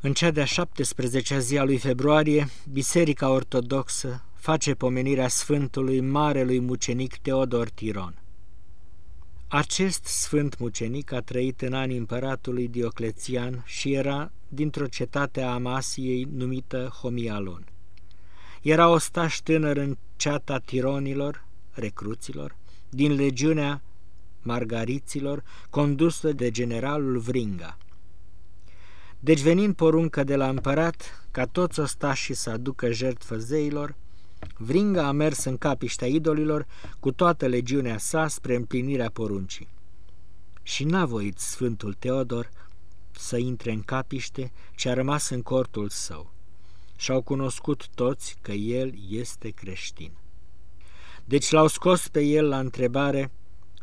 În cea de-a 17-a zi a lui februarie, Biserica Ortodoxă face pomenirea Sfântului Marelui Mucenic Teodor Tiron. Acest sfânt mucenic a trăit în anii împăratului Dioclețian și era dintr-o cetate a Amasiei numită Homialon. Era ostaș tânăr în ceata tironilor, recruților, din legiunea margariților, condusă de generalul Vringa. Deci venind poruncă de la împărat ca toți ostașii să aducă jertfă zeilor, Vringa a mers în capiștea idolilor cu toată legiunea sa spre împlinirea poruncii. Și n-a voit Sfântul Teodor să intre în capiște, ci a rămas în cortul său. Și-au cunoscut toți că el este creștin. Deci l-au scos pe el la întrebare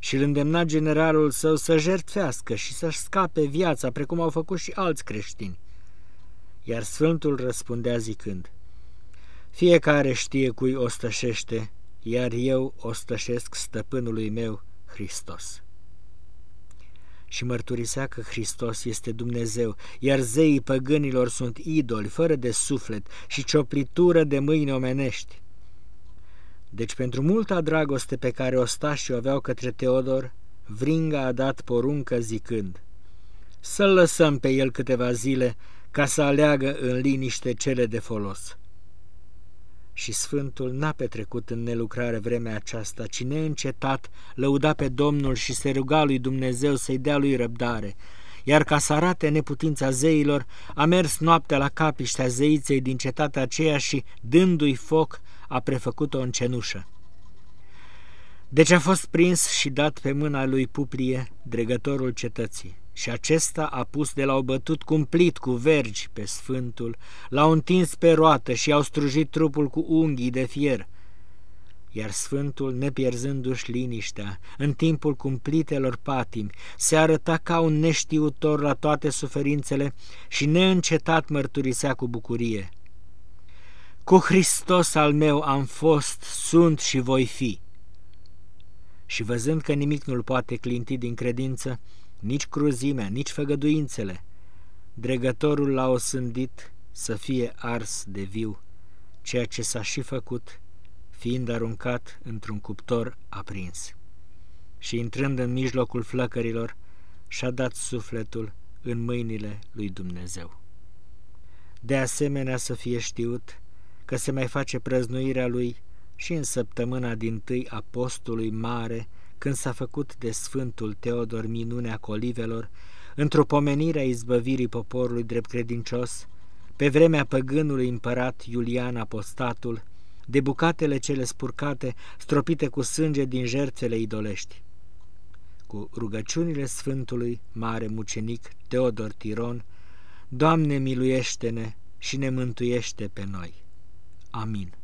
și îl îndemna generalul său să jertfească și să-și scape viața, precum au făcut și alți creștini. Iar Sfântul răspundea zicând, Fiecare știe cui ostășește, iar eu ostășesc stăpânului meu, Hristos. Și mărturisea că Hristos este Dumnezeu, iar zeii păgânilor sunt idoli, fără de suflet și cioplitură de mâini omenești. Deci pentru multa dragoste pe care ostașii o aveau către Teodor, Vringa a dat poruncă zicând, Să-l lăsăm pe el câteva zile ca să aleagă în liniște cele de folos. Și Sfântul n-a petrecut în nelucrare vremea aceasta, ci neîncetat lăuda pe Domnul și se ruga lui Dumnezeu să-i dea lui răbdare, iar ca să arate neputința zeilor, a mers noaptea la capiștea zeiței din cetatea aceea și, dându-i foc, a prefăcut-o în cenușă. Deci a fost prins și dat pe mâna lui Puplie, dregătorul cetății, și acesta a pus de la o bătut cumplit cu vergi pe sfântul, l-au întins pe roată și au strujit trupul cu unghii de fier, iar Sfântul, nepierzându-și liniștea, în timpul cumplitelor patimi, se arăta ca un neștiutor la toate suferințele și neîncetat mărturisea cu bucurie. Cu Hristos al meu am fost, sunt și voi fi. Și văzând că nimic nu-l poate clinti din credință, nici cruzimea, nici făgăduințele, dregătorul l-a osândit să fie ars de viu, ceea ce s-a și făcut, fiind aruncat într-un cuptor aprins. Și intrând în mijlocul flăcărilor, și-a dat sufletul în mâinile lui Dumnezeu. De asemenea să fie știut că se mai face prăznuirea lui și în săptămâna din tâi a postului mare, când s-a făcut de Sfântul Teodor minunea colivelor, într-o pomenire a izbăvirii poporului drept credincios, pe vremea păgânului împărat Iulian Apostatul, de bucatele cele spurcate, stropite cu sânge din jertfele idolești. Cu rugăciunile Sfântului Mare Mucenic Teodor Tiron, Doamne miluiește-ne și ne mântuiește pe noi. Amin.